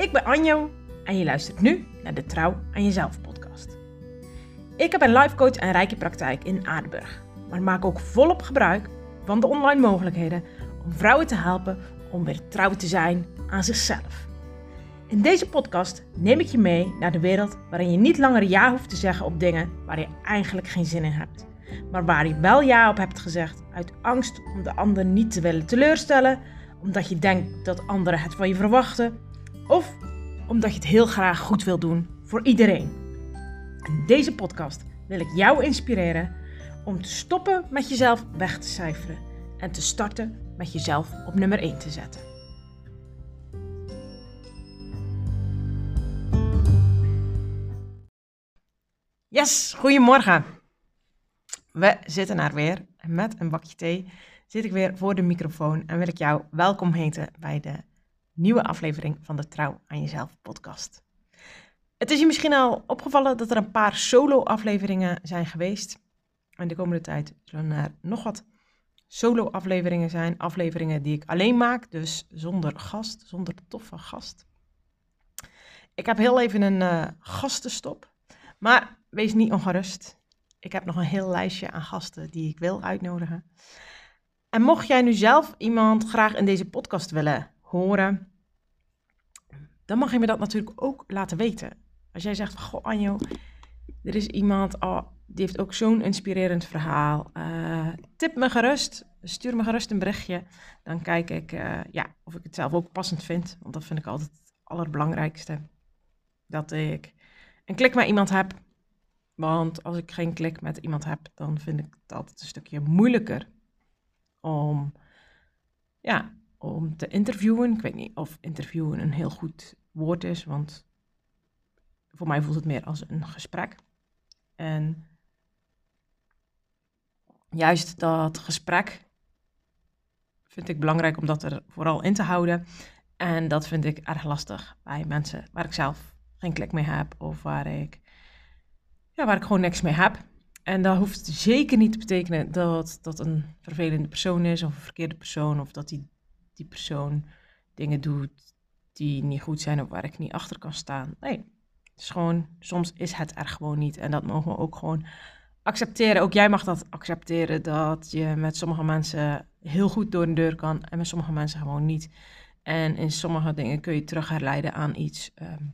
Ik ben Anjo en je luistert nu naar de Trouw aan Jezelf podcast. Ik heb een life coach en rijke praktijk in Aardenburg, maar maak ook volop gebruik van de online mogelijkheden om vrouwen te helpen om weer trouw te zijn aan zichzelf. In deze podcast neem ik je mee naar de wereld waarin je niet langer ja hoeft te zeggen op dingen waar je eigenlijk geen zin in hebt, maar waar je wel ja op hebt gezegd uit angst om de ander niet te willen teleurstellen, omdat je denkt dat anderen het van je verwachten of omdat je het heel graag goed wil doen voor iedereen. In deze podcast wil ik jou inspireren om te stoppen met jezelf weg te cijferen en te starten met jezelf op nummer 1 te zetten. Yes, goedemorgen. We zitten er weer met een bakje thee. Zit ik weer voor de microfoon en wil ik jou welkom heten bij de nieuwe aflevering van de Trouw aan Jezelf podcast. Het is je misschien al opgevallen dat er een paar solo-afleveringen zijn geweest. En de komende tijd zullen er nog wat solo-afleveringen zijn. Afleveringen die ik alleen maak, dus zonder gast, zonder toffe gast. Ik heb heel even een uh, gastenstop. Maar wees niet ongerust. Ik heb nog een heel lijstje aan gasten die ik wil uitnodigen. En mocht jij nu zelf iemand graag in deze podcast willen horen, dan mag je me dat natuurlijk ook laten weten. Als jij zegt goh Anjo, er is iemand, oh, die heeft ook zo'n inspirerend verhaal. Uh, tip me gerust, stuur me gerust een berichtje. Dan kijk ik uh, ja, of ik het zelf ook passend vind. Want dat vind ik altijd het allerbelangrijkste. Dat ik een klik met iemand heb. Want als ik geen klik met iemand heb, dan vind ik het altijd een stukje moeilijker om, ja, om te interviewen. Ik weet niet of interviewen een heel goed woord is, want voor mij voelt het meer als een gesprek. En juist dat gesprek vind ik belangrijk om dat er vooral in te houden. En dat vind ik erg lastig bij mensen waar ik zelf geen klik mee heb of waar ik, ja, waar ik gewoon niks mee heb. En dat hoeft zeker niet te betekenen dat dat een vervelende persoon is of een verkeerde persoon of dat die, die persoon dingen doet die niet goed zijn of waar ik niet achter kan staan. Nee, het is gewoon, soms is het er gewoon niet. En dat mogen we ook gewoon accepteren. Ook jij mag dat accepteren, dat je met sommige mensen heel goed door een deur kan en met sommige mensen gewoon niet. En in sommige dingen kun je terug herleiden aan iets ehm,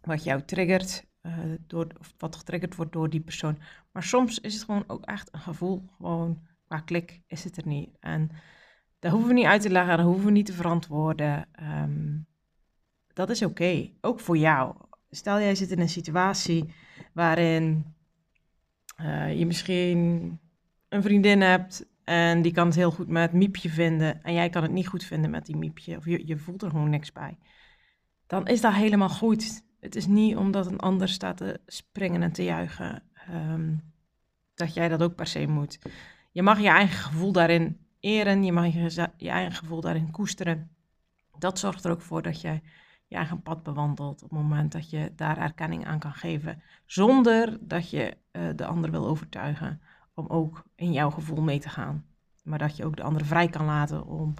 wat jou triggert, uh, door, of wat getriggerd wordt door die persoon. Maar soms is het gewoon ook echt een gevoel, gewoon qua klik is het er niet. En daar hoeven we niet uit te leggen, dat hoeven we niet te verantwoorden. Ehm, dat is oké, ook voor jou. Stel jij zit in een situatie waarin uh, je misschien een vriendin hebt en die kan het heel goed met miepje vinden en jij kan het niet goed vinden met die miepje of je, je voelt er gewoon niks bij. Dan is dat helemaal goed. Het is niet omdat een ander staat te springen en te juichen um, dat jij dat ook per se moet. Je mag je eigen gevoel daarin eren, je mag je, je eigen gevoel daarin koesteren. Dat zorgt er ook voor dat jij je eigen pad bewandelt op het moment dat je daar erkenning aan kan geven, zonder dat je uh, de ander wil overtuigen om ook in jouw gevoel mee te gaan. Maar dat je ook de ander vrij kan laten om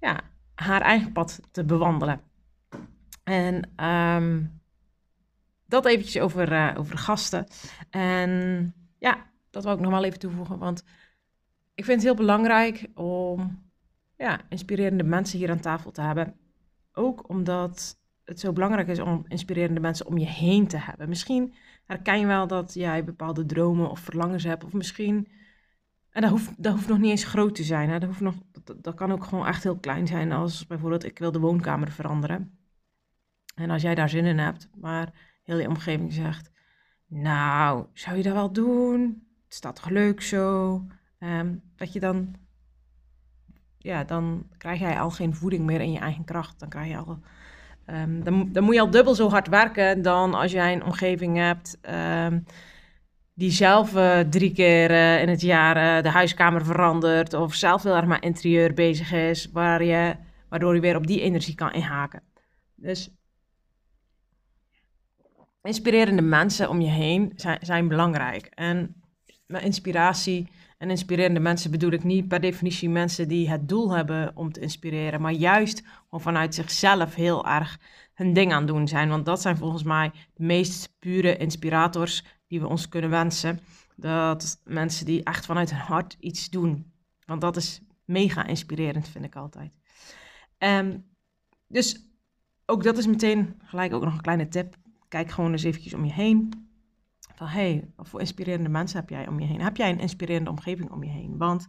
ja, haar eigen pad te bewandelen. En um, dat eventjes over, uh, over gasten. En ja, dat wil ik nog wel even toevoegen, want ik vind het heel belangrijk om ja, inspirerende mensen hier aan tafel te hebben. Ook omdat het zo belangrijk is om inspirerende mensen om je heen te hebben. Misschien herken je wel dat jij bepaalde dromen of verlangens hebt. Of misschien, en dat hoeft, dat hoeft nog niet eens groot te zijn. Dat, hoeft nog, dat, kan ook gewoon echt heel klein zijn. Als bijvoorbeeld, ik wil de woonkamer veranderen. En als jij daar zin in hebt, maar heel je omgeving zegt... Nou, zou je dat wel doen? Het staat toch leuk zo? Um, dat je dan... Ja, dan krijg jij al geen voeding meer in je eigen kracht. Dan krijg je al Um, dan, dan, moet je al dubbel zo hard werken dan als jij een omgeving hebt um, die zelf uh, drie keer uh, in het jaar uh, de huiskamer verandert of zelf heel erg met interieur bezig is, waar je, waardoor je weer op die energie kan inhaken. Dus inspirerende mensen om je heen zijn, zijn belangrijk. En met inspiratie En inspirerende mensen bedoel ik niet per definitie mensen die het doel hebben om te inspireren, maar juist gewoon vanuit zichzelf heel erg hun ding aan doen zijn. Want dat zijn volgens mij de meest pure inspirators die we ons kunnen wensen. Dat mensen die echt vanuit hun hart iets doen. Want dat is mega inspirerend, vind ik altijd. Um, dus ook dat is meteen gelijk ook nog een kleine tip. Kijk gewoon eens eventjes om je heen. Van hey, wat voor inspirerende mensen heb jij om je heen? Heb jij een inspirerende omgeving om je heen? Want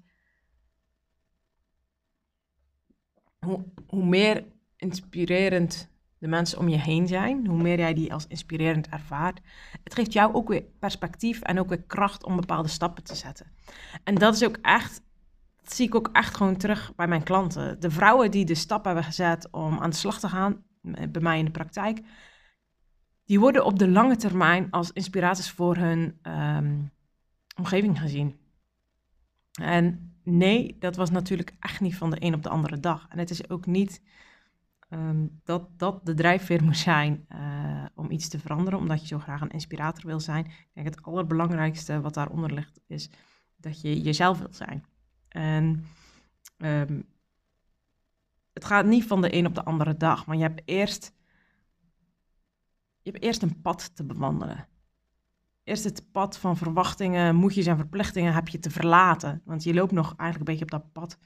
hoe, meer inspirerend de mensen om je heen zijn, hoe meer jij die als inspirerend ervaart, het geeft jou ook weer perspectief en ook weer kracht om bepaalde stappen te zetten. En dat is ook echt, zie ik ook echt gewoon terug bij mijn klanten. De vrouwen die de stap hebben gezet om aan de slag te gaan, bij mij in de praktijk, die worden op de lange termijn als inspiraties voor hun ehm, omgeving gezien. En nee, dat was natuurlijk echt niet van de een op de andere dag. En het is ook niet Ehm, dat dat de drijfveer moet zijn uh, om iets te veranderen, omdat je zo graag een inspirator wil zijn. Ik denk het allerbelangrijkste wat daaronder ligt, is dat je jezelf wil zijn. En um, het gaat niet van de een op de andere dag, maar je hebt eerst, je hebt eerst een pad te bewandelen. Eerst het pad van verwachtingen, moedjes en verplichtingen heb je te verlaten. Want je loopt nog eigenlijk een beetje op dat pad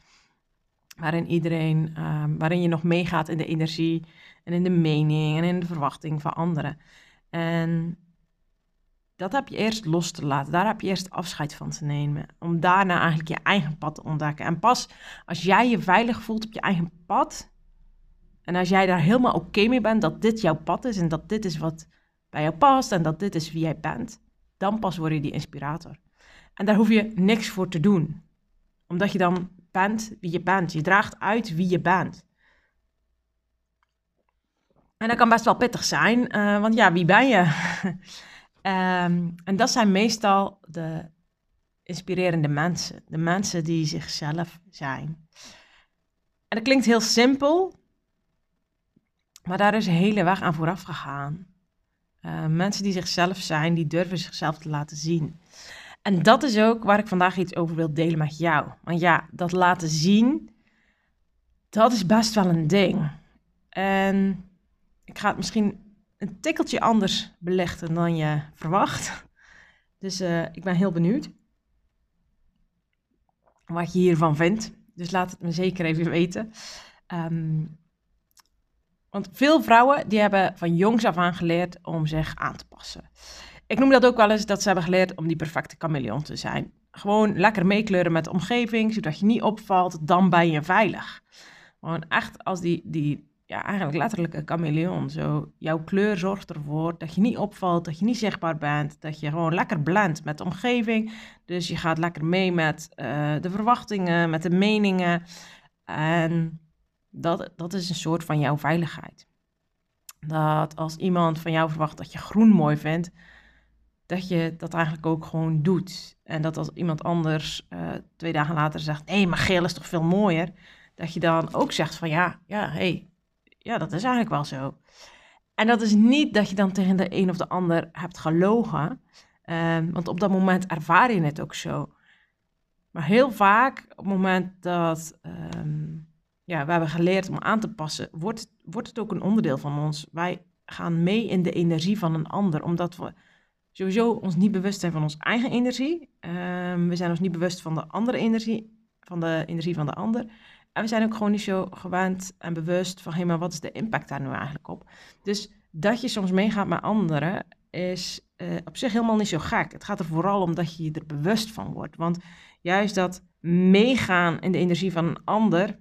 waarin iedereen, ehm, waarin je nog meegaat in de energie en in de mening en in de verwachting van anderen. En dat heb je eerst los te laten. Daar heb je eerst afscheid van te nemen. Om daarna eigenlijk je eigen pad te ontdekken. En pas als jij je veilig voelt op je eigen pad. En als jij daar helemaal oké mee bent dat dit jouw pad is en dat dit is wat bij jou past en dat dit is wie jij bent, dan pas word je die inspirator. En daar hoef je niks voor te doen. Omdat je dan bent wie je bent. Je draagt uit wie je bent. En dat kan best wel pittig zijn, uh, want ja, wie ben je? um, en dat zijn meestal de inspirerende mensen. De mensen die zichzelf zijn. En dat klinkt heel simpel, maar daar is een hele weg aan vooraf gegaan. Uh, mensen die zichzelf zijn, die durven zichzelf te laten zien. En dat is ook waar ik vandaag iets over wil delen met jou. Want ja, dat laten zien, dat is best wel een ding. En ik ga het misschien een tikkeltje anders belichten dan je verwacht. Dus uh, ik ben heel benieuwd wat je hiervan vindt. Dus laat het me zeker even weten. Um, want veel vrouwen die hebben van jongs af aan geleerd om zich aan te passen. Ik noem dat ook wel eens dat ze hebben geleerd om die perfecte chameleon te zijn. Gewoon lekker meekleuren met de omgeving, zodat je niet opvalt, dan ben je veilig. Gewoon echt als die, die ja, eigenlijk letterlijke chameleon. Zo, jouw kleur zorgt ervoor dat je niet opvalt, dat je niet zichtbaar bent, dat je gewoon lekker blendt met de omgeving. Dus je gaat lekker mee met uh, de verwachtingen, met de meningen. En dat, dat is een soort van jouw veiligheid. Dat als iemand van jou verwacht dat je groen mooi vindt, dat je dat eigenlijk ook gewoon doet. En dat als iemand anders uh, twee dagen later zegt, hé, maar geel is toch veel mooier, dat je dan ook zegt van ja, ja, hey, ja, dat is eigenlijk wel zo. En dat is niet dat je dan tegen de een of de ander hebt gelogen, um, want op dat moment ervaar je het ook zo. Maar heel vaak, op het moment dat um, ja, we hebben geleerd om aan te passen, wordt, wordt het ook een onderdeel van ons. Wij gaan mee in de energie van een ander, omdat we sowieso ons niet bewust zijn van onze eigen energie. Um, we zijn ons niet bewust van de andere energie, van de energie van de ander. En we zijn ook gewoon niet zo gewend en bewust van, hey, maar wat is de impact daar nu eigenlijk op? Dus dat je soms meegaat met anderen is uh, op zich helemaal niet zo gek. Het gaat er vooral om dat je je er bewust van wordt. Want juist dat meegaan in de energie van een ander,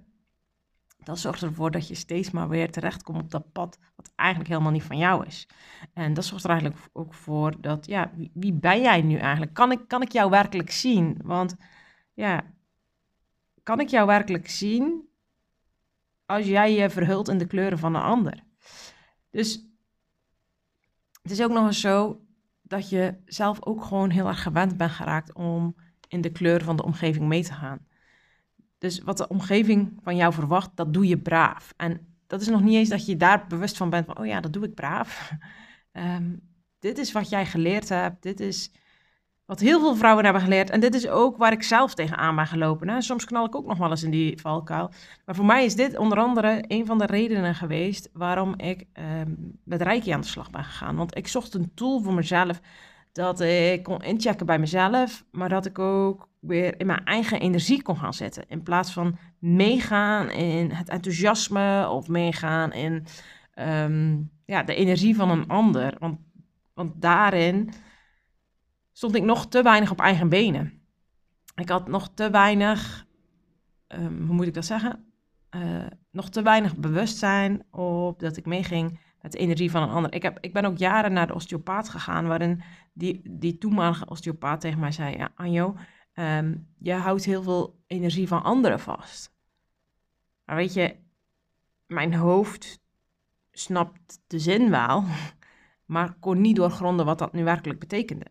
dat zorgt ervoor dat je steeds maar weer terechtkomt op dat pad wat eigenlijk helemaal niet van jou is. En dat zorgt er eigenlijk ook voor dat, ja, wie, wie ben jij nu eigenlijk? Kan ik, kan ik jou werkelijk zien? Want ja, kan ik jou werkelijk zien als jij je verhult in de kleuren van een ander? Dus het is ook nog eens zo dat je zelf ook gewoon heel erg gewend bent geraakt om in de kleuren van de omgeving mee te gaan. Dus wat de omgeving van jou verwacht, dat doe je braaf. En dat is nog niet eens dat je daar bewust van bent van, oh ja, dat doe ik braaf. um, dit is wat jij geleerd hebt. Dit is Wat heel veel vrouwen hebben geleerd. En dit is ook waar ik zelf tegenaan ben gelopen. Hè. Soms knal ik ook nog wel eens in die valkuil. Maar voor mij is dit onder andere een van de redenen geweest waarom ik ehm, met Reiki aan de slag ben gegaan. Want ik zocht een tool voor mezelf dat ik kon inchecken bij mezelf, maar dat ik ook weer in mijn eigen energie kon gaan zetten. In plaats van meegaan in het enthousiasme of meegaan in ehm, ja, de energie van een ander. Want, want daarin stond ik nog te weinig op eigen benen. Ik had nog te weinig, um, hoe moet ik dat zeggen? Uh, nog te weinig bewustzijn op dat ik meeging met de energie van een ander. Ik, heb, ik ben ook jaren naar de osteopaat gegaan, waarin die, die toenmalige osteopaat tegen mij zei: Ja, Anjo, um, je houdt heel veel energie van anderen vast. Maar weet je, mijn hoofd snapt de zin wel, maar kon niet doorgronden wat dat nu werkelijk betekende.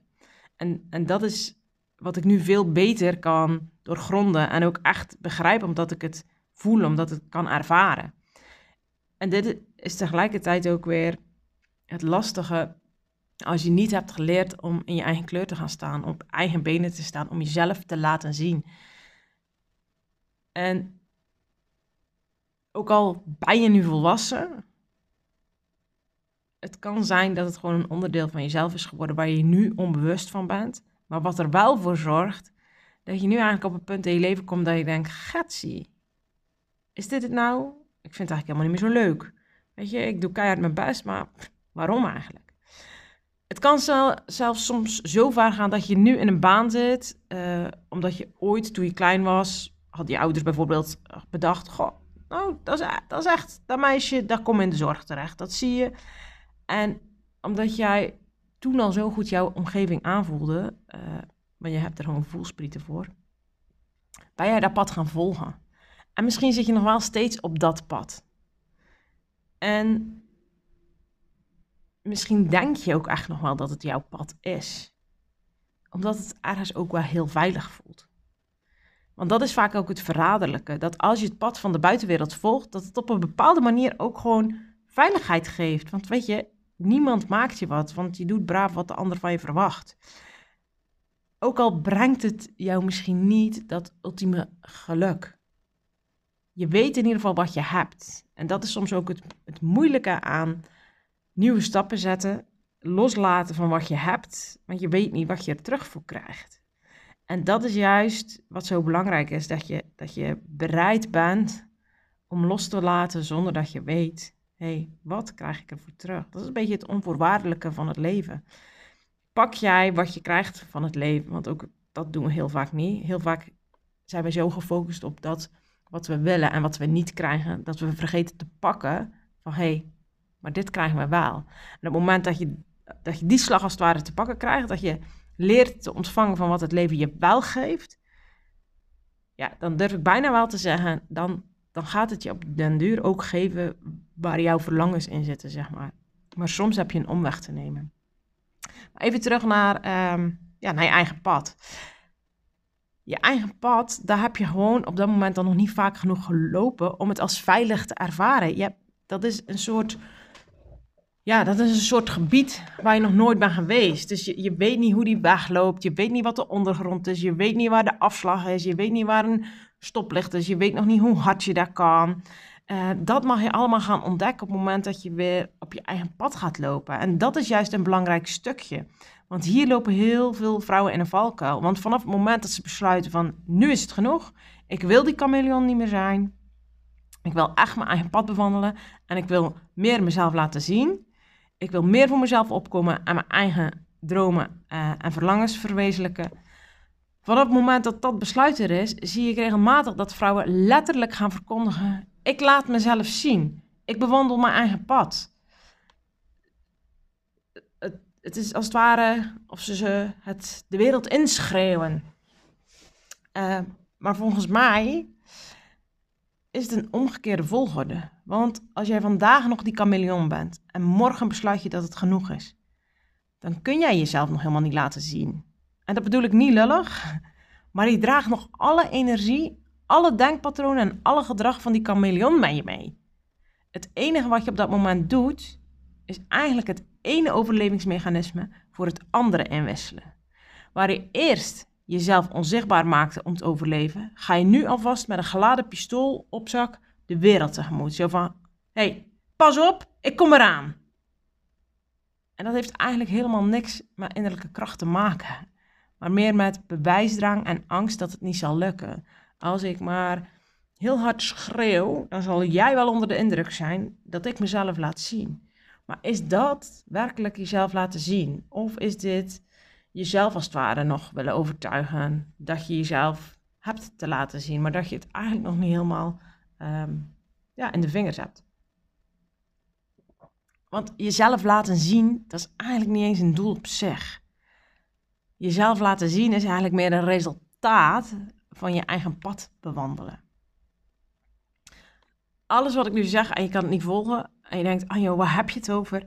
En, en dat is wat ik nu veel beter kan doorgronden en ook echt begrijpen, omdat ik het voel, omdat ik het kan ervaren. En dit is tegelijkertijd ook weer het lastige als je niet hebt geleerd om in je eigen kleur te gaan staan, op eigen benen te staan, om jezelf te laten zien. En ook al ben je nu volwassen, het kan zijn dat het gewoon een onderdeel van jezelf is geworden waar je nu onbewust van bent. Maar wat er wel voor zorgt dat je nu eigenlijk op een punt in je leven komt dat je denkt, gatsie, is dit het nou? Ik vind het eigenlijk helemaal niet meer zo leuk. Weet je, ik doe keihard mijn best, maar waarom eigenlijk? Het kan zelfs soms zo ver gaan dat je nu in een baan zit, uh, omdat je ooit, toen je klein was, had je ouders bijvoorbeeld bedacht, goh, nou, dat is, dat is echt, dat meisje, daar kom in de zorg terecht. Dat zie je. En omdat jij toen al zo goed jouw omgeving aanvoelde, uh, maar je hebt er gewoon voelsprieten voor, ben jij dat pad gaan volgen. En misschien zit je nog wel steeds op dat pad. En misschien denk je ook echt nog wel dat het jouw pad is. Omdat het ergens ook wel heel veilig voelt. Want dat is vaak ook het verraderlijke. Dat als je het pad van de buitenwereld volgt, dat het op een bepaalde manier ook gewoon veiligheid geeft. Want weet je, niemand maakt je wat, want je doet braaf wat de ander van je verwacht. Ook al brengt het jou misschien niet dat ultieme geluk. Je weet in ieder geval wat je hebt. En dat is soms ook het, het moeilijke aan nieuwe stappen zetten, loslaten van wat je hebt, want je weet niet wat je er terug voor krijgt. En dat is juist wat zo belangrijk is, dat je, dat je bereid bent om los te laten zonder dat je weet, hé, hey, wat krijg ik ervoor terug? Dat is een beetje het onvoorwaardelijke van het leven. Pak jij wat je krijgt van het leven, want ook dat doen we heel vaak niet. Heel vaak zijn we zo gefocust op dat wat we willen en wat we niet krijgen, dat we vergeten te pakken van hé, hey, maar dit krijgen we wel. En op het moment dat je, dat je die slag als het ware te pakken krijgt, dat je leert te ontvangen van wat het leven je wel geeft, ja, dan durf ik bijna wel te zeggen, dan, dan gaat het je op den duur ook geven waar jouw verlangens in zitten, zeg maar. Maar soms heb je een omweg te nemen. Even terug naar, ehm, ja, naar je eigen pad. Je eigen pad, daar heb je gewoon op dat moment dan nog niet vaak genoeg gelopen om het als veilig te ervaren. Je dat is een soort ja, dat is een soort gebied waar je nog nooit bent geweest. Dus je, je weet niet hoe die weg loopt. Je weet niet wat de ondergrond is. Je weet niet waar de afslag is. Je weet niet waar een stoplicht is. Je weet nog niet hoe hard je daar kan. Uh, dat mag je allemaal gaan ontdekken op het moment dat je weer op je eigen pad gaat lopen. En dat is juist een belangrijk stukje. Want hier lopen heel veel vrouwen in een valkuil. Want vanaf het moment dat ze besluiten van nu is het genoeg. Ik wil die chameleon niet meer zijn. Ik wil echt mijn eigen pad bewandelen. En ik wil meer mezelf laten zien ik wil meer voor mezelf opkomen en mijn eigen dromen uh, en verlangens verwezenlijken. Vanaf het moment dat dat besluit er is, zie ik regelmatig dat vrouwen letterlijk gaan verkondigen: Ik laat mezelf zien. Ik bewandel mijn eigen pad. Het, het is als het ware of ze het de wereld inschreeuwen. Uh, maar volgens mij is het een omgekeerde volgorde. Want als jij vandaag nog die chameleon bent en morgen besluit je dat het genoeg is, dan kun jij jezelf nog helemaal niet laten zien. En dat bedoel ik niet lullig, maar je draagt nog alle energie, alle denkpatronen en alle gedrag van die chameleon met je mee. Het enige wat je op dat moment doet, is eigenlijk het ene overlevingsmechanisme voor het andere inwisselen. Waar je eerst jezelf onzichtbaar maakte om te overleven, ga je nu alvast met een geladen pistool op zak de wereld tegemoet. Zo van, hé, hey, pas op, ik kom eraan. En dat heeft eigenlijk helemaal niks met innerlijke kracht te maken. Maar meer met bewijsdrang en angst dat het niet zal lukken. Als ik maar heel hard schreeuw, dan zal jij wel onder de indruk zijn dat ik mezelf laat zien. Maar is dat werkelijk jezelf laten zien? Of is dit jezelf als het ware nog willen overtuigen dat je jezelf hebt te laten zien, maar dat je het eigenlijk nog niet helemaal ehm, ja, in de vingers hebt? Want jezelf laten zien, dat is eigenlijk niet eens een doel op zich. Jezelf laten zien is eigenlijk meer een resultaat van je eigen pad bewandelen. Alles wat ik nu zeg en je kan het niet volgen en je denkt, Anjo, waar heb je het over?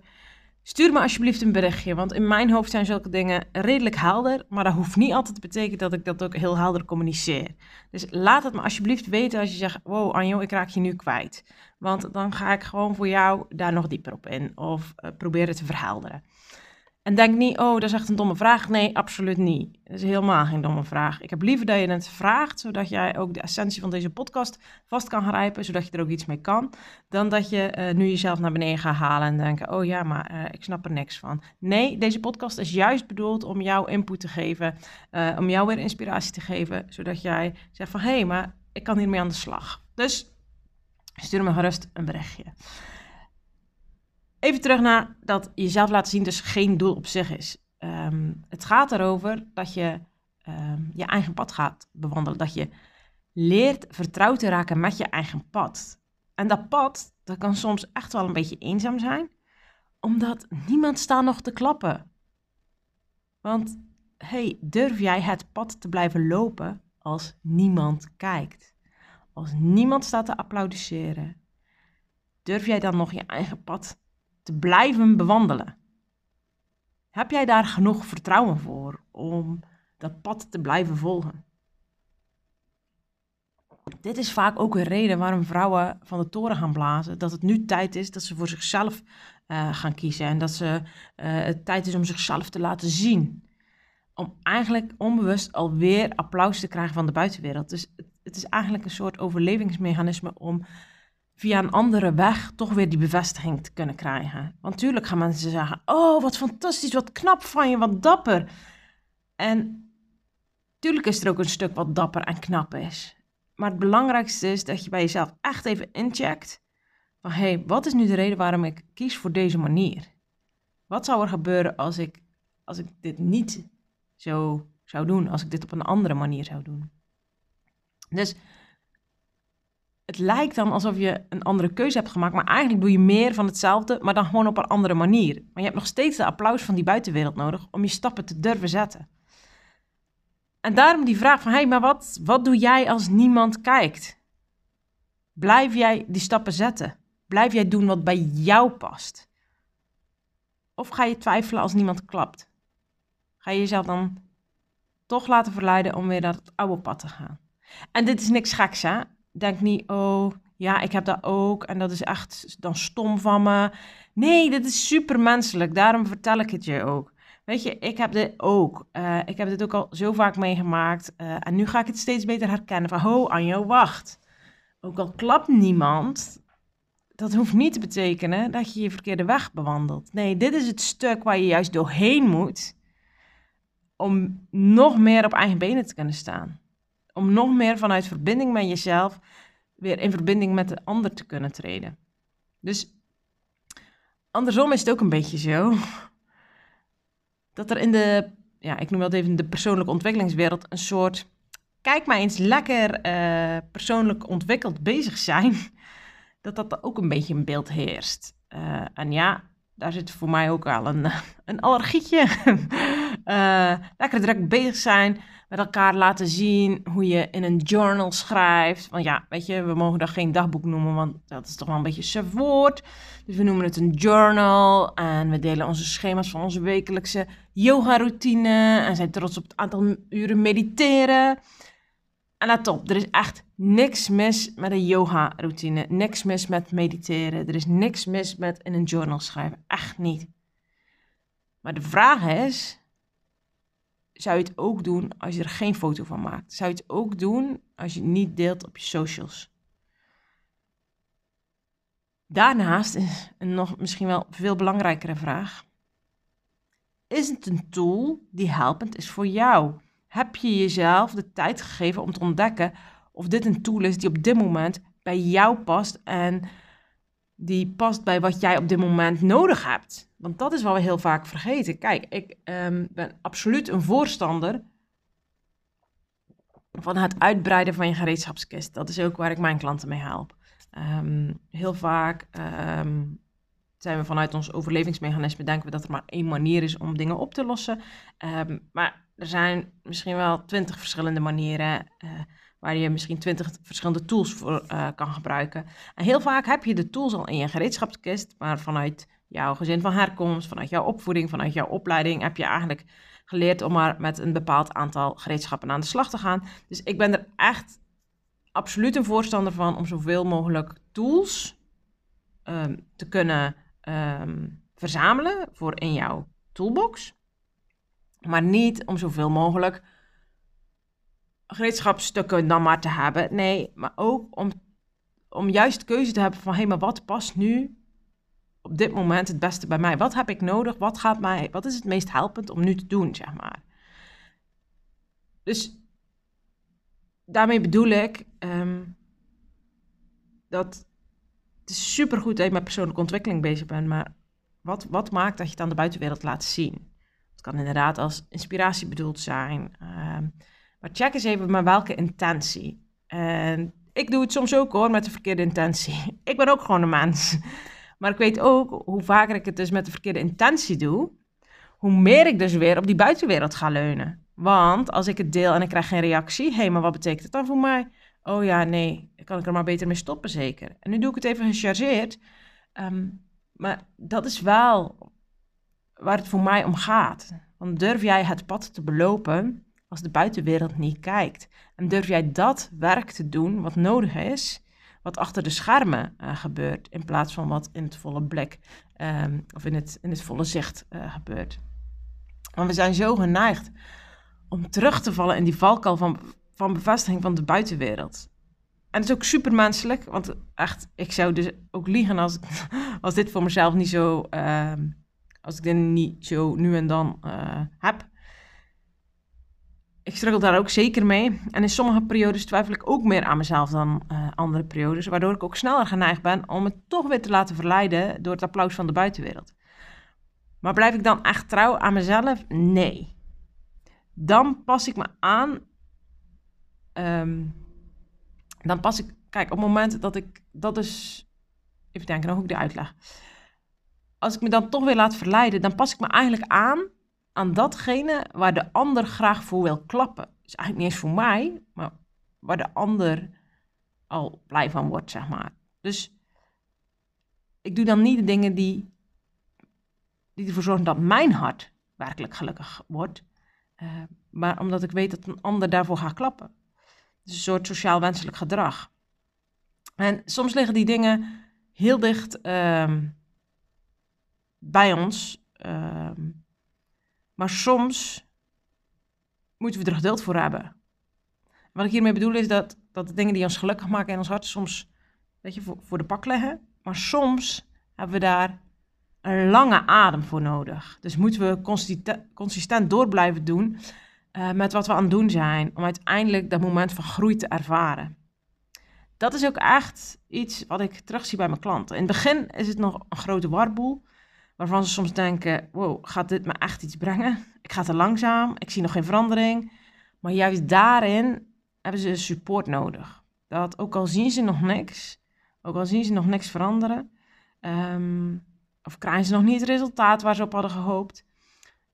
Stuur me alsjeblieft een berichtje, want in mijn hoofd zijn zulke dingen redelijk helder, maar dat hoeft niet altijd te betekenen dat ik dat ook heel helder communiceer. Dus laat het me alsjeblieft weten als je zegt, wow Anjo, ik raak je nu kwijt. Want dan ga ik gewoon voor jou daar nog dieper op in of uh, probeer het te verhelderen. En denk niet, oh, dat is echt een domme vraag. Nee, absoluut niet. Dat is helemaal geen domme vraag. Ik heb liever dat je het vraagt, zodat jij ook de essentie van deze podcast vast kan grijpen, zodat je er ook iets mee kan, dan dat je uh, nu jezelf naar beneden gaat halen en denken, oh ja, maar uh, ik snap er niks van. Nee, deze podcast is juist bedoeld om jou input te geven, uh, om jou weer inspiratie te geven, zodat jij zegt van, hé, hey, maar ik kan hiermee aan de slag. Dus stuur me gerust een berichtje. Even terug naar dat jezelf laten zien dus geen doel op zich is. Um, het gaat erover dat je um, je eigen pad gaat bewandelen. Dat je leert vertrouwd te raken met je eigen pad. En dat pad, dat kan soms echt wel een beetje eenzaam zijn. Omdat niemand staat nog te klappen. Want, hey, durf jij het pad te blijven lopen als niemand kijkt? Als niemand staat te applaudisseren? Durf jij dan nog je eigen pad te blijven bewandelen. Heb jij daar genoeg vertrouwen voor om dat pad te blijven volgen? Dit is vaak ook een reden waarom vrouwen van de toren gaan blazen. Dat het nu tijd is dat ze voor zichzelf uh, gaan kiezen. En dat ze, uh, het tijd is om zichzelf te laten zien. Om eigenlijk onbewust alweer applaus te krijgen van de buitenwereld. Dus het, het is eigenlijk een soort overlevingsmechanisme om via een andere weg toch weer die bevestiging te kunnen krijgen. Want natuurlijk gaan mensen zeggen: Oh, wat fantastisch, wat knap van je, wat dapper. En natuurlijk is er ook een stuk wat dapper en knap is. Maar het belangrijkste is dat je bij jezelf echt even incheckt: van hé, hey, wat is nu de reden waarom ik kies voor deze manier? Wat zou er gebeuren als ik, als ik dit niet zo zou doen, als ik dit op een andere manier zou doen? Dus het lijkt dan alsof je een andere keuze hebt gemaakt, maar eigenlijk doe je meer van hetzelfde, maar dan gewoon op een andere manier. Maar je hebt nog steeds de applaus van die buitenwereld nodig om je stappen te durven zetten. En daarom die vraag van, hé, hey, maar wat, wat doe jij als niemand kijkt? Blijf jij die stappen zetten? Blijf jij doen wat bij jou past? Of ga je twijfelen als niemand klapt? Ga je jezelf dan toch laten verleiden om weer naar het oude pad te gaan? En dit is niks geks, hè? Denk niet, oh ja, ik heb dat ook en dat is echt dan stom van me. Nee, dit is super menselijk, daarom vertel ik het je ook. Weet je, ik heb dit ook. Uh, ik heb dit ook al zo vaak meegemaakt. Uh, en nu ga ik het steeds beter herkennen. Van, ho, Anjo, wacht. Ook al klapt niemand, dat hoeft niet te betekenen dat je je verkeerde weg bewandelt. Nee, dit is het stuk waar je juist doorheen moet om nog meer op eigen benen te kunnen staan om nog meer vanuit verbinding met jezelf weer in verbinding met de ander te kunnen treden. Dus andersom is het ook een beetje zo dat er in de, ja, ik noem dat even de persoonlijke ontwikkelingswereld een soort, kijk maar eens lekker uh, persoonlijk ontwikkeld bezig zijn, dat dat ook een beetje een beeld heerst. Uh, en ja, daar zit voor mij ook al een, een allergietje. uh, lekker druk bezig zijn met elkaar laten zien hoe je in een journal schrijft. Want ja, weet je, we mogen dat geen dagboek noemen, want dat is toch wel een beetje suf woord. Dus we noemen het een journal en we delen onze schema's van onze wekelijkse yoga-routine en zijn trots op het aantal uren mediteren. En let op, er is echt niks mis met een yoga-routine, niks mis met mediteren, er is niks mis met in een journal schrijven, echt niet. Maar de vraag is, zou je het ook doen als je er geen foto van maakt? Zou je het ook doen als je niet deelt op je socials? Daarnaast is een nog misschien wel veel belangrijkere vraag. Is het een tool die helpend is voor jou? Heb je jezelf de tijd gegeven om te ontdekken of dit een tool is die op dit moment bij jou past en die past bij wat jij op dit moment nodig hebt? Want dat is wat we heel vaak vergeten. Kijk, ik ehm, ben absoluut een voorstander van het uitbreiden van je gereedschapskist. Dat is ook waar ik mijn klanten mee help. Ehm, heel vaak ehm, zijn we vanuit ons overlevingsmechanisme denken we dat er maar één manier is om dingen op te lossen. Maar er zijn misschien wel twintig verschillende manieren uh, waar je misschien twintig verschillende tools voor uh, kan gebruiken. En heel vaak heb je de tools al in je gereedschapskist, maar vanuit jouw gezin van herkomst, vanuit jouw opvoeding, vanuit jouw opleiding heb je eigenlijk geleerd om maar met een bepaald aantal gereedschappen aan de slag te gaan. Dus ik ben er echt absoluut een voorstander van om zoveel mogelijk tools um, te kunnen um, verzamelen voor in jouw toolbox. Maar niet om zoveel mogelijk gereedschapstukken dan maar te hebben. Nee, maar ook om, om juist keuze te hebben van hé, hey, maar wat past nu op dit moment het beste bij mij? Wat heb ik nodig? Wat gaat mij, wat is het meest helpend om nu te doen, zeg maar? Dus daarmee bedoel ik um, dat het is supergoed dat je met persoonlijke ontwikkeling bezig bent, maar wat, wat maakt dat je het aan de buitenwereld laat zien? Het kan inderdaad als inspiratie bedoeld zijn. Um, maar check eens even met welke intentie. En ik doe het soms ook hoor, met de verkeerde intentie. Ik ben ook gewoon een mens. Maar ik weet ook hoe vaker ik het dus met de verkeerde intentie doe, hoe meer ik dus weer op die buitenwereld ga leunen. Want als ik het deel en ik krijg geen reactie, hé, hey, maar wat betekent het dan voor mij? Oh ja, nee, kan ik er maar beter mee stoppen, zeker. En nu doe ik het even gechargeerd. Um, maar dat is wel waar het voor mij om gaat. Want durf jij het pad te belopen als de buitenwereld niet kijkt? En durf jij dat werk te doen wat nodig is, wat achter de schermen uh, gebeurt, in plaats van wat in het volle blik um, of in het, in het volle zicht uh, gebeurt? Want we zijn zo geneigd om terug te vallen in die valkuil van, van bevestiging van de buitenwereld. En het is ook super menselijk, want echt, ik zou dus ook liegen als, als dit voor mezelf niet zo, uh, als ik dit niet zo nu en dan uh, heb. Struggle daar ook zeker mee. En in sommige periodes twijfel ik ook meer aan mezelf dan uh, andere periodes, waardoor ik ook sneller geneigd ben om me toch weer te laten verleiden door het applaus van de buitenwereld. Maar blijf ik dan echt trouw aan mezelf? Nee dan pas ik me aan. Um, dan pas ik, kijk, op het moment dat ik, dat is, even denken, hoe ik de uitleg. Als ik me dan toch weer laat verleiden, dan pas ik me eigenlijk aan aan datgene waar de ander graag voor wil klappen. Dus eigenlijk niet eens voor mij, maar waar de ander al blij van wordt, zeg maar. Dus ik doe dan niet de dingen die, die ervoor zorgen dat mijn hart werkelijk gelukkig wordt. Uh, maar omdat ik weet dat een ander daarvoor gaat klappen. Dus een soort sociaal wenselijk gedrag. En soms liggen die dingen heel dicht um, bij ons. Um, maar soms moeten we er geduld voor hebben. Wat ik hiermee bedoel is dat, dat de dingen die ons gelukkig maken in ons hart soms weet je, voor, voor de pak leggen. Maar soms hebben we daar een lange adem voor nodig. Dus moeten we consistent, door blijven doen uh, met wat we aan het doen zijn, om uiteindelijk dat moment van groei te ervaren. Dat is ook echt iets wat ik terugzie bij mijn klanten. In het begin is het nog een grote warboel, waarvan ze soms denken: wow, gaat dit me echt iets brengen? Ik ga te langzaam, ik zie nog geen verandering. Maar juist daarin hebben ze support nodig. Dat ook al zien ze nog niks, ook al zien ze nog niks veranderen, um, of krijgen ze nog niet het resultaat waar ze op hadden gehoopt,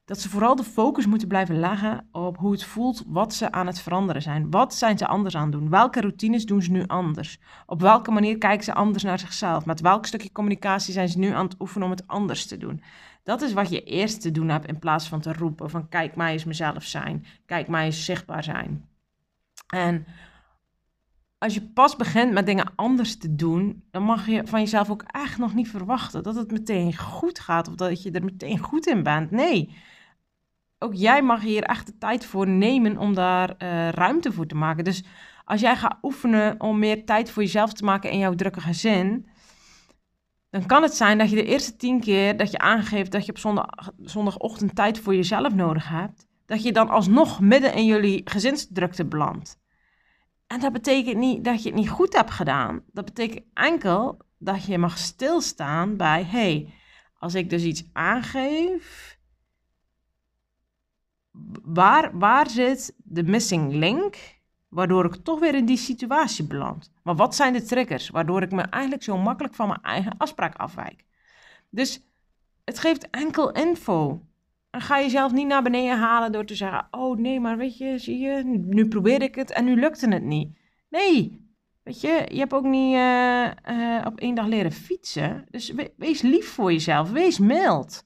dat ze vooral de focus moeten blijven leggen op hoe het voelt, wat ze aan het veranderen zijn. Wat zijn ze anders aan het doen? Welke routines doen ze nu anders? Op welke manier kijken ze anders naar zichzelf? Met welk stukje communicatie zijn ze nu aan het oefenen om het anders te doen? Dat is wat je eerst te doen hebt in plaats van te roepen van kijk mij eens mezelf zijn, kijk mij eens zichtbaar zijn. En als je pas begint met dingen anders te doen, dan mag je van jezelf ook echt nog niet verwachten dat het meteen goed gaat of dat je er meteen goed in bent. Nee, ook jij mag hier echt de tijd voor nemen om daar uh, ruimte voor te maken. Dus als jij gaat oefenen om meer tijd voor jezelf te maken in jouw drukke gezin, dan kan het zijn dat je de eerste tien keer dat je aangeeft dat je op zondag, zondagochtend tijd voor jezelf nodig hebt, dat je dan alsnog midden in jullie gezinsdrukte belandt. En dat betekent niet dat je het niet goed hebt gedaan. Dat betekent enkel dat je mag stilstaan bij, hey, als ik dus iets aangeef, waar, waar zit de missing link, waardoor ik toch weer in die situatie beland? Maar wat zijn de triggers, waardoor ik me eigenlijk zo makkelijk van mijn eigen afspraak afwijk? Dus het geeft enkel info. En ga jezelf niet naar beneden halen door te zeggen: Oh nee, maar weet je, zie je, nu probeer ik het en nu lukte het niet. Nee, weet je, je hebt ook niet uh, uh, op één dag leren fietsen. Dus wees lief voor jezelf, wees mild.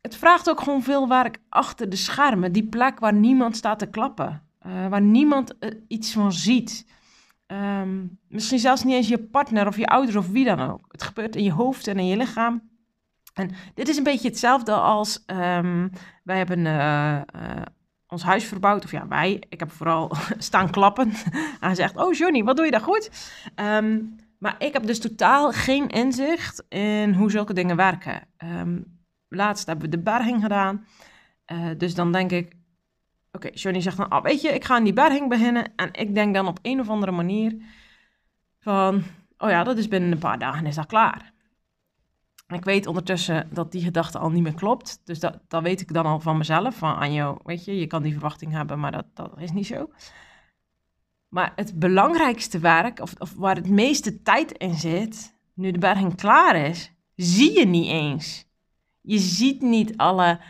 Het vraagt ook gewoon veel werk achter de schermen, die plek waar niemand staat te klappen, uh, waar niemand iets van ziet. Um, misschien zelfs niet eens je partner of je ouders of wie dan ook. Het gebeurt in je hoofd en in je lichaam. En dit is een beetje hetzelfde als um, wij hebben uh, ons huis verbouwd. Of ja, wij. Ik heb vooral staan klappen. Hij zegt, oh Johnny, wat doe je daar goed? Um, maar ik heb dus totaal geen inzicht in hoe zulke dingen werken. Um, laatst hebben we de berging gedaan. Uh, dus dan denk ik, oké, Johnny zegt dan, oh, weet je, ik ga aan die berging beginnen. En ik denk dan op een of andere manier van, oh ja, dat is binnen een paar dagen is dat klaar. Ik weet ondertussen dat die gedachte al niet meer klopt. Dus dat, dat weet ik dan al van mezelf. Van Anjo, weet je, je kan die verwachting hebben, maar dat, dat is niet zo. Maar het belangrijkste werk, of, of waar het meeste tijd in zit, nu de berging klaar is, zie je niet eens. Je ziet niet alle,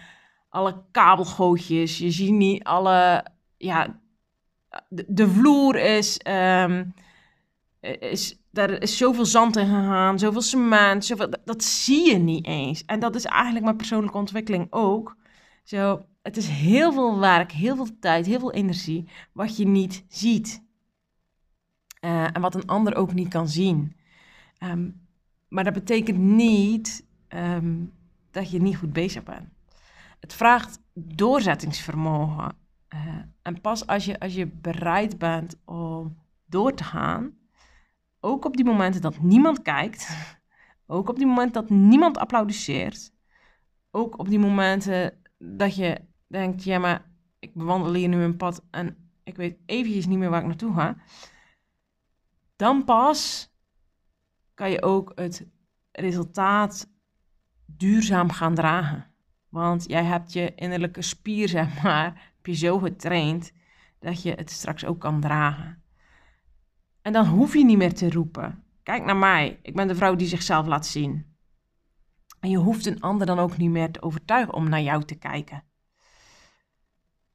alle kabelgootjes, je ziet niet alle, ja, de, de vloer is, um, is daar is zoveel zand in gegaan, zoveel cement, zoveel, dat, zie je niet eens. En dat is eigenlijk mijn persoonlijke ontwikkeling ook. Zo, het is heel veel werk, heel veel tijd, heel veel energie, wat je niet ziet. Uh, en wat een ander ook niet kan zien. Um, maar dat betekent niet um, dat je niet goed bezig bent. Het vraagt doorzettingsvermogen. En pas als je, als je bereid bent om door te gaan, ook op die momenten dat niemand kijkt. Ook op die momenten dat niemand applaudisseert. Ook op die momenten dat je denkt, ja maar ik bewandel hier nu een pad en ik weet eventjes niet meer waar ik naartoe ga. Dan pas kan je ook het resultaat duurzaam gaan dragen. Want jij hebt je innerlijke spier, zeg maar, heb je zo getraind dat je het straks ook kan dragen. En dan hoef je niet meer te roepen. Kijk naar mij, ik ben de vrouw die zichzelf laat zien. En je hoeft een ander dan ook niet meer te overtuigen om naar jou te kijken.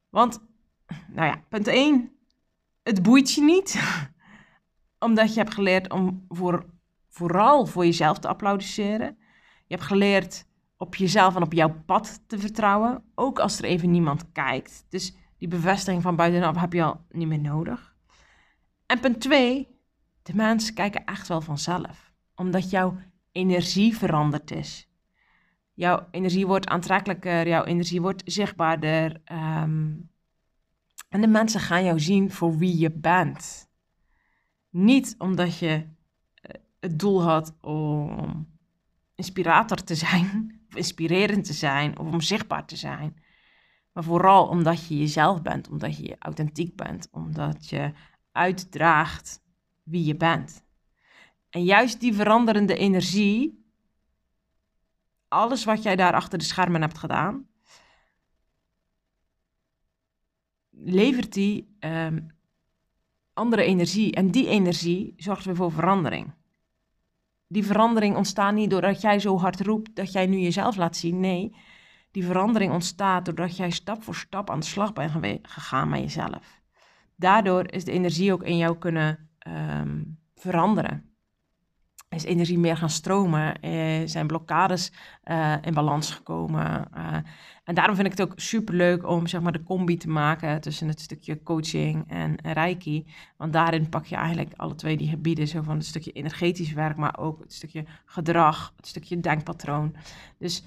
Want, nou ja, punt 1, het boeit je niet. Omdat je hebt geleerd om voor, vooral voor jezelf te applaudisseren. Je hebt geleerd op jezelf en op jouw pad te vertrouwen. Ook als er even niemand kijkt. Dus die bevestiging van buitenaf heb je al niet meer nodig. En punt twee, de mensen kijken echt wel vanzelf. Omdat jouw energie veranderd is. Jouw energie wordt aantrekkelijker, jouw energie wordt zichtbaarder. Um, en de mensen gaan jou zien voor wie je bent. Niet omdat je eh, het doel had om inspirator te zijn, of inspirerend te zijn, of om zichtbaar te zijn. Maar vooral omdat je jezelf bent, omdat je authentiek bent, omdat je uitdraagt wie je bent. En juist die veranderende energie, alles wat jij daar achter de schermen hebt gedaan, levert die um, andere energie. En die energie zorgt weer voor verandering. Die verandering ontstaat niet doordat jij zo hard roept dat jij nu jezelf laat zien. Nee, die verandering ontstaat doordat jij stap voor stap aan de slag bent gegaan met jezelf daardoor is de energie ook in jou kunnen um, veranderen. Is energie meer gaan stromen, eh, zijn blokkades uh, in balans gekomen. Uh, en daarom vind ik het ook super leuk om zeg maar, de combi te maken tussen het stukje coaching en, en reiki. Want daarin pak je eigenlijk alle twee die gebieden, zo van het stukje energetisch werk, maar ook het stukje gedrag, het stukje denkpatroon. Dus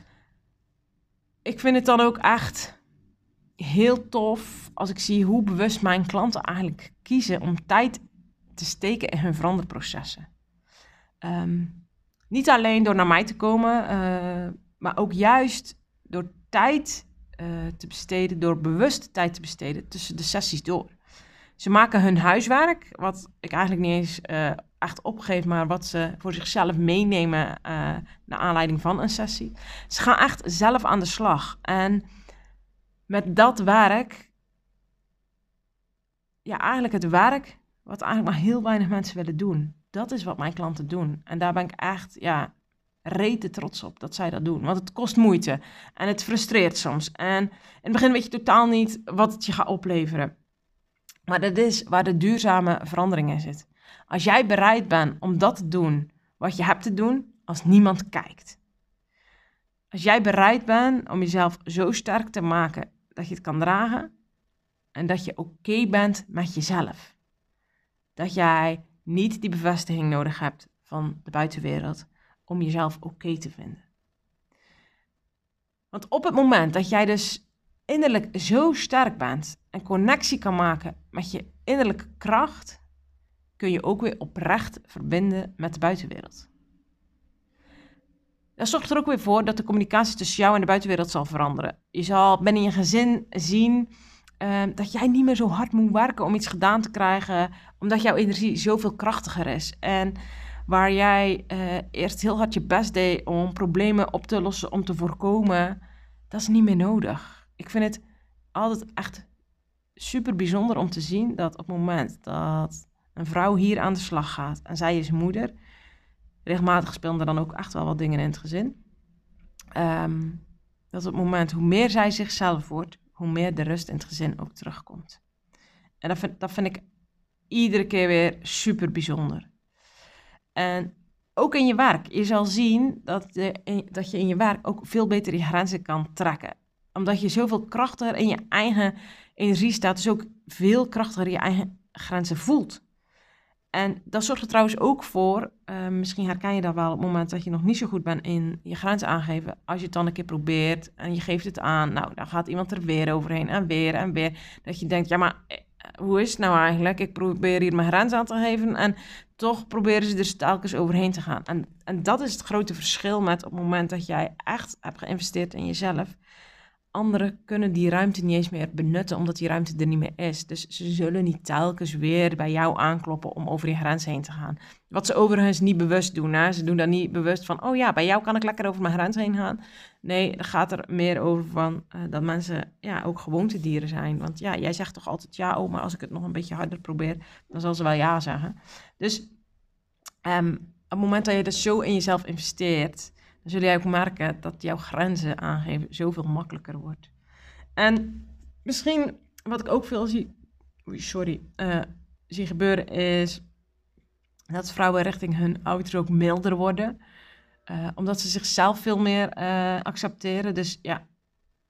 ik vind het dan ook echt heel tof als ik zie hoe bewust mijn klanten eigenlijk kiezen om tijd te steken in hun veranderprocessen. Ehm, niet alleen door naar mij te komen, uh, maar ook juist door tijd uh, te besteden, door bewust tijd te besteden tussen de sessies door. Ze maken hun huiswerk, wat ik eigenlijk niet eens uh, echt opgeef, maar wat ze voor zichzelf meenemen naar aanleiding van een sessie. Ze gaan echt zelf aan de slag. En met dat werk, ja, eigenlijk het werk wat eigenlijk maar heel weinig mensen willen doen. Dat is wat mijn klanten doen. En daar ben ik echt, ja, rete trots op dat zij dat doen. Want het kost moeite en het frustreert soms. En in het begin weet je totaal niet wat het je gaat opleveren. Maar dat is waar de duurzame verandering in zit. Als jij bereid bent om dat te doen wat je hebt te doen, als niemand kijkt. Als jij bereid bent om jezelf zo sterk te maken dat je het kan dragen en dat je oké bent met jezelf. Dat jij niet die bevestiging nodig hebt van de buitenwereld om jezelf oké te vinden. Want op het moment dat jij dus innerlijk zo sterk bent en connectie kan maken met je innerlijke kracht, kun je ook weer oprecht verbinden met de buitenwereld. Dat zorgt er ook weer voor dat de communicatie tussen jou en de buitenwereld zal veranderen. Je zal binnen je gezin zien uh, dat jij niet meer zo hard moet werken om iets gedaan te krijgen, omdat jouw energie zoveel krachtiger is. En waar jij uh, eerst heel hard je best deed om problemen op te lossen, om te voorkomen, dat is niet meer nodig. Ik vind het altijd echt super bijzonder om te zien dat op het moment dat een vrouw hier aan de slag gaat en zij is moeder, regelmatig speelden dan ook echt wel wat dingen in het gezin. Um, dat op het moment hoe meer zij zichzelf wordt, hoe meer de rust in het gezin ook terugkomt. En dat vind, dat vind ik iedere keer weer super bijzonder. En ook in je werk. Je zal zien dat, de, dat je in je werk ook veel beter je grenzen kan trekken. Omdat je zoveel krachtiger in je eigen energie staat. Dus ook veel krachtiger je eigen grenzen voelt. En dat zorgt er trouwens ook voor, uh, misschien herken je dat wel op het moment dat je nog niet zo goed bent in je grenzen aangeven. Als je het dan een keer probeert en je geeft het aan, nou, dan gaat iemand er weer overheen en weer en weer. Dat je denkt, ja, maar eh, hoe is het nou eigenlijk? Ik probeer hier mijn grens aan te geven en toch proberen ze er telkens overheen te gaan. En, en dat is het grote verschil met op het moment dat jij echt hebt geïnvesteerd in jezelf anderen kunnen die ruimte niet eens meer benutten, omdat die ruimte er niet meer is. Dus ze zullen niet telkens weer bij jou aankloppen om over je grens heen te gaan. Wat ze overigens niet bewust doen. Hè? Ze doen dat niet bewust van, oh ja, bij jou kan ik lekker over mijn grens heen gaan. Nee, dan gaat er meer over van uh, dat mensen ja, ook gewoontedieren zijn. Want ja, jij zegt toch altijd ja, oh, maar als ik het nog een beetje harder probeer, dan zal ze wel ja zeggen. Dus um, op het moment dat je dus zo in jezelf investeert, dan zul jij ook merken dat jouw grenzen aangeven zoveel makkelijker wordt. En misschien wat ik ook veel zie, sorry, uh, zie gebeuren is dat vrouwen richting hun ouder ook milder worden. Uh, omdat ze zichzelf veel meer uh, accepteren. Dus ja,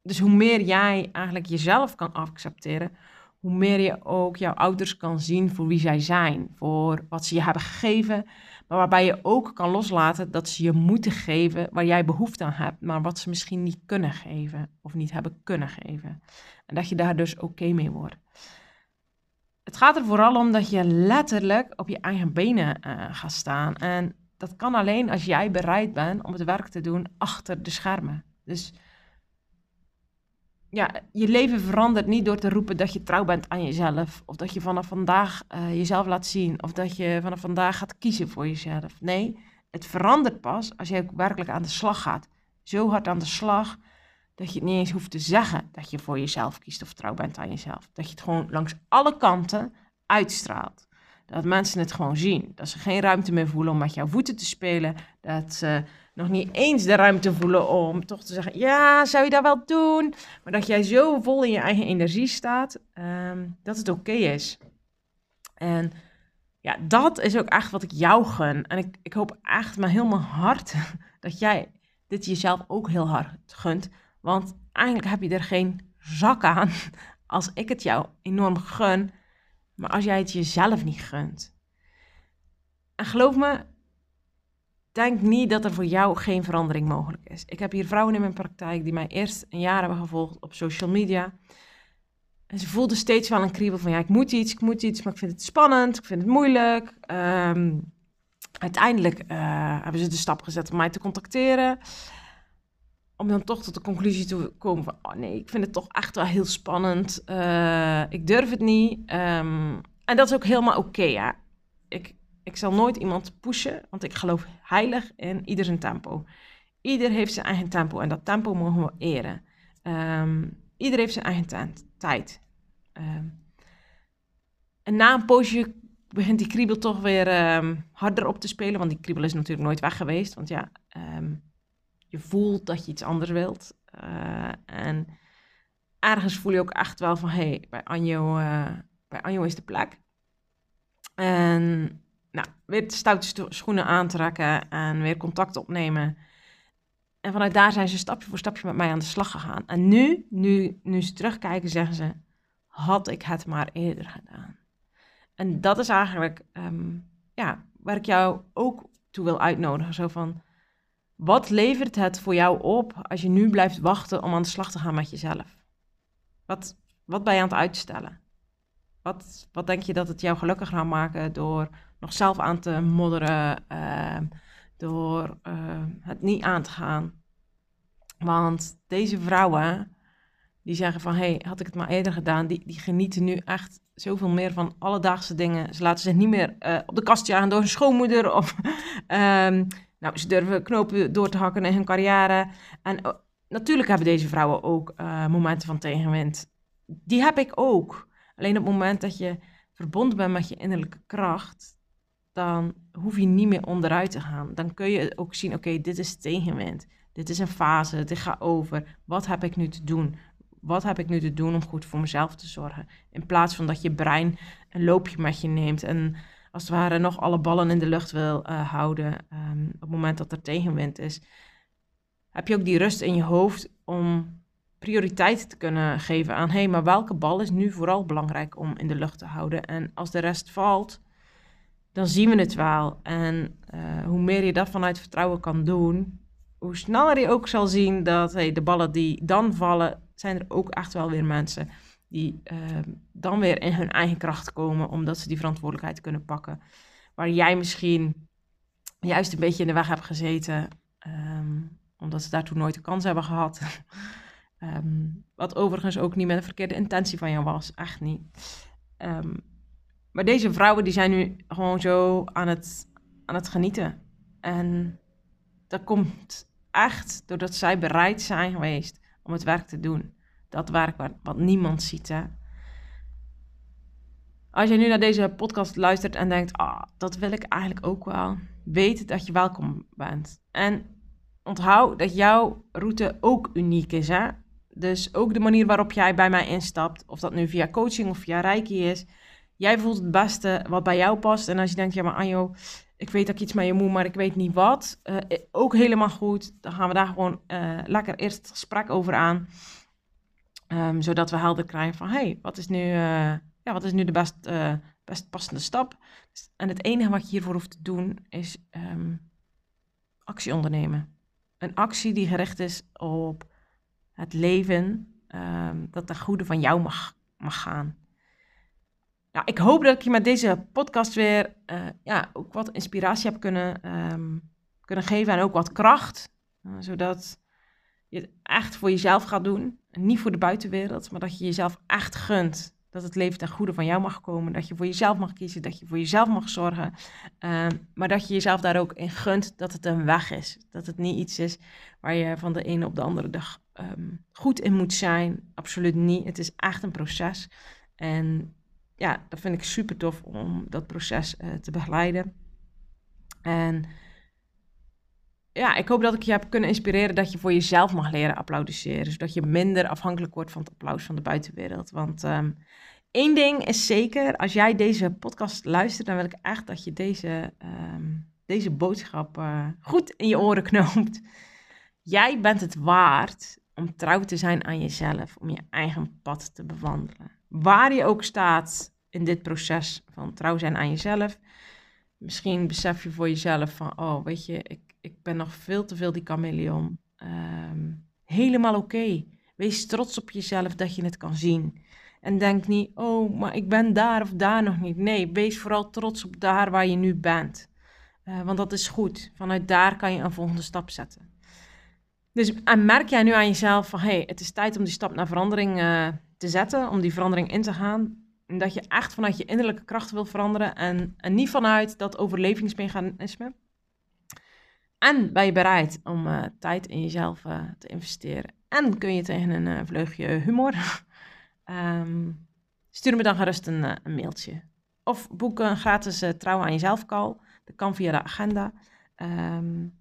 dus hoe meer jij eigenlijk jezelf kan accepteren, hoe meer je ook jouw ouders kan zien voor wie zij zijn, voor wat ze je hebben gegeven, maar waarbij je ook kan loslaten dat ze je moeten geven waar jij behoefte aan hebt, maar wat ze misschien niet kunnen geven of niet hebben kunnen geven. En dat je daar dus oké mee wordt. Het gaat er vooral om dat je letterlijk op je eigen benen uh, gaat staan. En dat kan alleen als jij bereid bent om het werk te doen achter de schermen. Dus ja, je leven verandert niet door te roepen dat je trouw bent aan jezelf. Of dat je vanaf vandaag uh, jezelf laat zien. Of dat je vanaf vandaag gaat kiezen voor jezelf. Nee, het verandert pas als je ook werkelijk aan de slag gaat. Zo hard aan de slag dat je het niet eens hoeft te zeggen dat je voor jezelf kiest of trouw bent aan jezelf. Dat je het gewoon langs alle kanten uitstraalt. Dat mensen het gewoon zien. Dat ze geen ruimte meer voelen om met jouw voeten te spelen. Dat ze nog niet eens de ruimte voelen om toch te zeggen: Ja, zou je dat wel doen? Maar dat jij zo vol in je eigen energie staat, ehm, dat het oké is. En ja, dat is ook echt wat ik jou gun. En ik, ik hoop echt met heel mijn hart dat jij dit jezelf ook heel hard gunt. Want eigenlijk heb je er geen zak aan als ik het jou enorm gun. Maar als jij het jezelf niet gunt. En geloof me, denk niet dat er voor jou geen verandering mogelijk is. Ik heb hier vrouwen in mijn praktijk die mij eerst een jaar hebben gevolgd op social media. En ze voelde steeds wel een kriebel van, ja, ik moet iets, ik moet iets, maar ik vind het spannend, ik vind het moeilijk. Ehm, uiteindelijk uh, hebben ze de stap gezet om mij te contacteren. Om dan toch tot de conclusie te komen van, oh nee, ik vind het toch echt wel heel spannend. Uh, ik durf het niet. Um, en dat is ook helemaal oké, ja. Ik, ik zal nooit iemand pushen, want ik geloof heilig in ieder zijn tempo. Ieder heeft zijn eigen tempo en dat tempo mogen we eren. Um, ieder heeft zijn eigen tijd. Um, en na een poosje begint die kriebel toch weer harder op te spelen, want die kriebel is natuurlijk nooit weg geweest. Want ja, je voelt dat je iets anders wilt. Uh, en ergens voel je ook echt wel van, hé, hey, bij Anjo... Uh, bij Anjo is de plek. En nou, weer stoute schoenen aantrekken en weer contact opnemen. En vanuit daar zijn ze stapje voor stapje met mij aan de slag gegaan. En nu, nu, nu ze terugkijken, zeggen ze: had ik het maar eerder gedaan. En dat is eigenlijk um, ja, waar ik jou ook toe wil uitnodigen. Zo van, wat levert het voor jou op als je nu blijft wachten om aan de slag te gaan met jezelf? Wat, wat ben je aan het uitstellen? Wat, wat denk je dat het jou gelukkig gaat maken door nog zelf aan te modderen, uh, door uh, het niet aan te gaan? Want deze vrouwen, die zeggen van, hé, hey, had ik het maar eerder gedaan, die, die genieten nu echt zoveel meer van alledaagse dingen. Ze laten zich niet meer uh, op de kast jagen door hun schoonmoeder of... um, nou, ze durven knopen door te hakken in hun carrière. En uh, natuurlijk hebben deze vrouwen ook uh, momenten van tegenwind. Die heb ik ook. Alleen op het moment dat je verbonden bent met je innerlijke kracht, dan hoef je niet meer onderuit te gaan. Dan kun je ook zien, oké, dit is tegenwind. Dit is een fase, dit gaat over. Wat heb ik nu te doen? Wat heb ik nu te doen om goed voor mezelf te zorgen? In plaats van dat je brein een loopje met je neemt en als het ware nog alle ballen in de lucht wil uh, houden um, op het moment dat er tegenwind is. Heb je ook die rust in je hoofd om prioriteit te kunnen geven aan, hé, hey, maar welke bal is nu vooral belangrijk om in de lucht te houden? En als de rest valt, dan zien we het wel. En uh, hoe meer je dat vanuit vertrouwen kan doen, hoe sneller je ook zal zien dat hey, de ballen die dan vallen, zijn er ook echt wel weer mensen die uh, dan weer in hun eigen kracht komen, omdat ze die verantwoordelijkheid kunnen pakken. Waar jij misschien juist een beetje in de weg hebt gezeten, um, omdat ze daartoe nooit de kans hebben gehad. Um, wat overigens ook niet met een verkeerde intentie van jou was. Echt niet. Maar deze vrouwen die zijn nu gewoon zo aan het, aan het genieten. En dat komt echt doordat zij bereid zijn geweest om het werk te doen. Dat werk wat, niemand ziet. Hè? Als je nu naar deze podcast luistert en denkt, ah, dat wil ik eigenlijk ook wel. Weet dat je welkom bent. En onthoud dat jouw route ook uniek is. Hè? Dus ook de manier waarop jij bij mij instapt, of dat nu via coaching of via Reiki is. Jij voelt het beste wat bij jou past. En als je denkt, ja maar Anjo, ik weet dat ik iets met je moet, maar ik weet niet wat. Uh, ook helemaal goed. Dan gaan we daar gewoon uh, lekker eerst het gesprek over aan. Um, zodat we helder krijgen van, hey, wat is nu, uh, ja, wat is nu de best, best passende stap? En het enige wat je hiervoor hoeft te doen, is um, actie ondernemen. Een actie die gericht is op het leven, um, dat de goede van jou mag, mag gaan. Nou, ik hoop dat ik je met deze podcast weer uh, ja, ook wat inspiratie heb kunnen, kunnen geven en ook wat kracht. Zodat je het echt voor jezelf gaat doen. Niet voor de buitenwereld, maar dat je jezelf echt gunt. Dat het leven ten goede van jou mag komen. Dat je voor jezelf mag kiezen, dat je voor jezelf mag zorgen. Uh, maar dat je jezelf daar ook in gunt dat het een weg is. Dat het niet iets is waar je van de ene op de andere dag um, goed in moet zijn. Absoluut niet. Het is echt een proces. En ja, dat vind ik super tof om dat proces uh, te begeleiden. En ja, ik hoop dat ik je heb kunnen inspireren dat je voor jezelf mag leren applaudisseren. Zodat je minder afhankelijk wordt van het applaus van de buitenwereld. Want um, één ding is zeker, als jij deze podcast luistert, dan wil ik echt dat je deze, um, deze boodschap uh, goed in je oren knoopt. Jij bent het waard om trouw te zijn aan jezelf, om je eigen pad te bewandelen. Waar je ook staat in dit proces van trouw zijn aan jezelf. Misschien besef je voor jezelf van, oh weet je, ik, ik ben nog veel te veel die chameleon. Um, helemaal oké. Wees trots op jezelf dat je het kan zien. En denk niet, oh, maar ik ben daar of daar nog niet. Nee, wees vooral trots op daar waar je nu bent. Uh, want dat is goed. Vanuit daar kan je een volgende stap zetten. Dus en merk jij nu aan jezelf van, hey, het is tijd om die stap naar verandering uh, te zetten, om die verandering in te gaan. En dat je echt vanuit je innerlijke kracht wil veranderen en, en niet vanuit dat overlevingsmechanisme. En ben je bereid om uh, tijd in jezelf uh, te investeren. En kun je tegen een uh, vleugje humor. um, stuur me dan gerust een, mailtje. Of boek een gratis trouw aan jezelf call. Dat kan via de agenda. Um,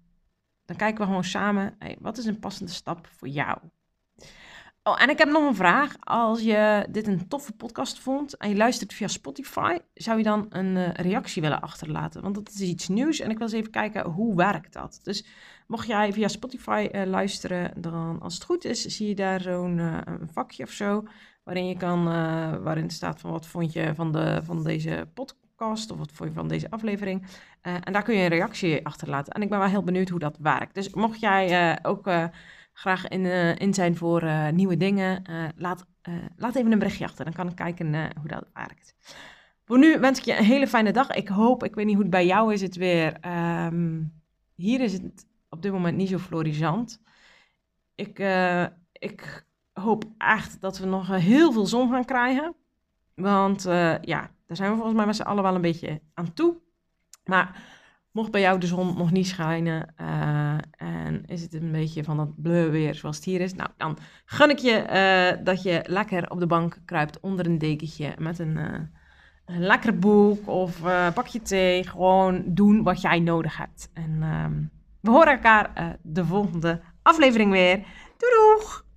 dan kijken we gewoon samen, hey, wat is een passende stap voor jou? Oh, en ik heb nog een vraag. Als je dit een toffe podcast vond en je luistert via Spotify, zou je dan een uh, reactie willen achterlaten? Want dat is iets nieuws en ik wil eens even kijken hoe werkt dat. Dus mocht jij via Spotify uh, luisteren, dan als het goed is, zie je daar zo'n uh, vakje of zo, waarin je kan, waarin staat van wat vond je van, de, van deze podcast of wat vond je van deze aflevering. en daar kun je een reactie achterlaten. En ik ben wel heel benieuwd hoe dat werkt. Dus mocht jij ook graag in, uh, in zijn voor uh, nieuwe dingen, uh, laat, laat even een berichtje achter. Dan kan ik kijken hoe dat werkt. Voor nu wens ik je een hele fijne dag. Ik hoop, ik weet niet hoe het bij jou is het weer. Um, hier is het op dit moment niet zo florisant. Ik, ik hoop echt dat we nog heel veel zon gaan krijgen. Want ja, daar zijn we volgens mij met z'n allen wel een beetje aan toe. Maar Mocht bij jou de zon nog niet schijnen uh, en is het een beetje van dat bleu weer zoals het hier is, nou dan gun ik je uh, dat je lekker op de bank kruipt onder een dekentje met een, uh, een lekker boek of pakje thee. Gewoon doen wat jij nodig hebt. En ehm, we horen elkaar de volgende aflevering weer. Doei doeg!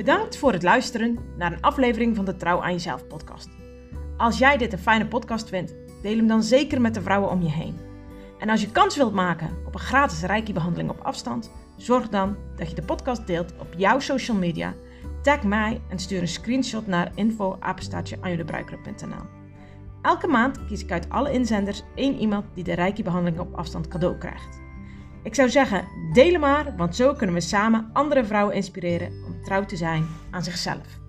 Bedankt voor het luisteren naar een aflevering van de Trouw aan Jezelf podcast. Als jij dit een fijne podcast vindt, deel hem dan zeker met de vrouwen om je heen. En als je kans wilt maken op een gratis reiki-behandeling op afstand, zorg dan dat je de podcast deelt op jouw social media. Tag mij en stuur een screenshot naar info@anjulebruikeren.nl. Elke maand kies ik uit alle inzenders één iemand die de reiki-behandeling op afstand cadeau krijgt. Ik zou zeggen, deel maar, want zo kunnen we samen andere vrouwen inspireren trouw te zijn aan zichzelf.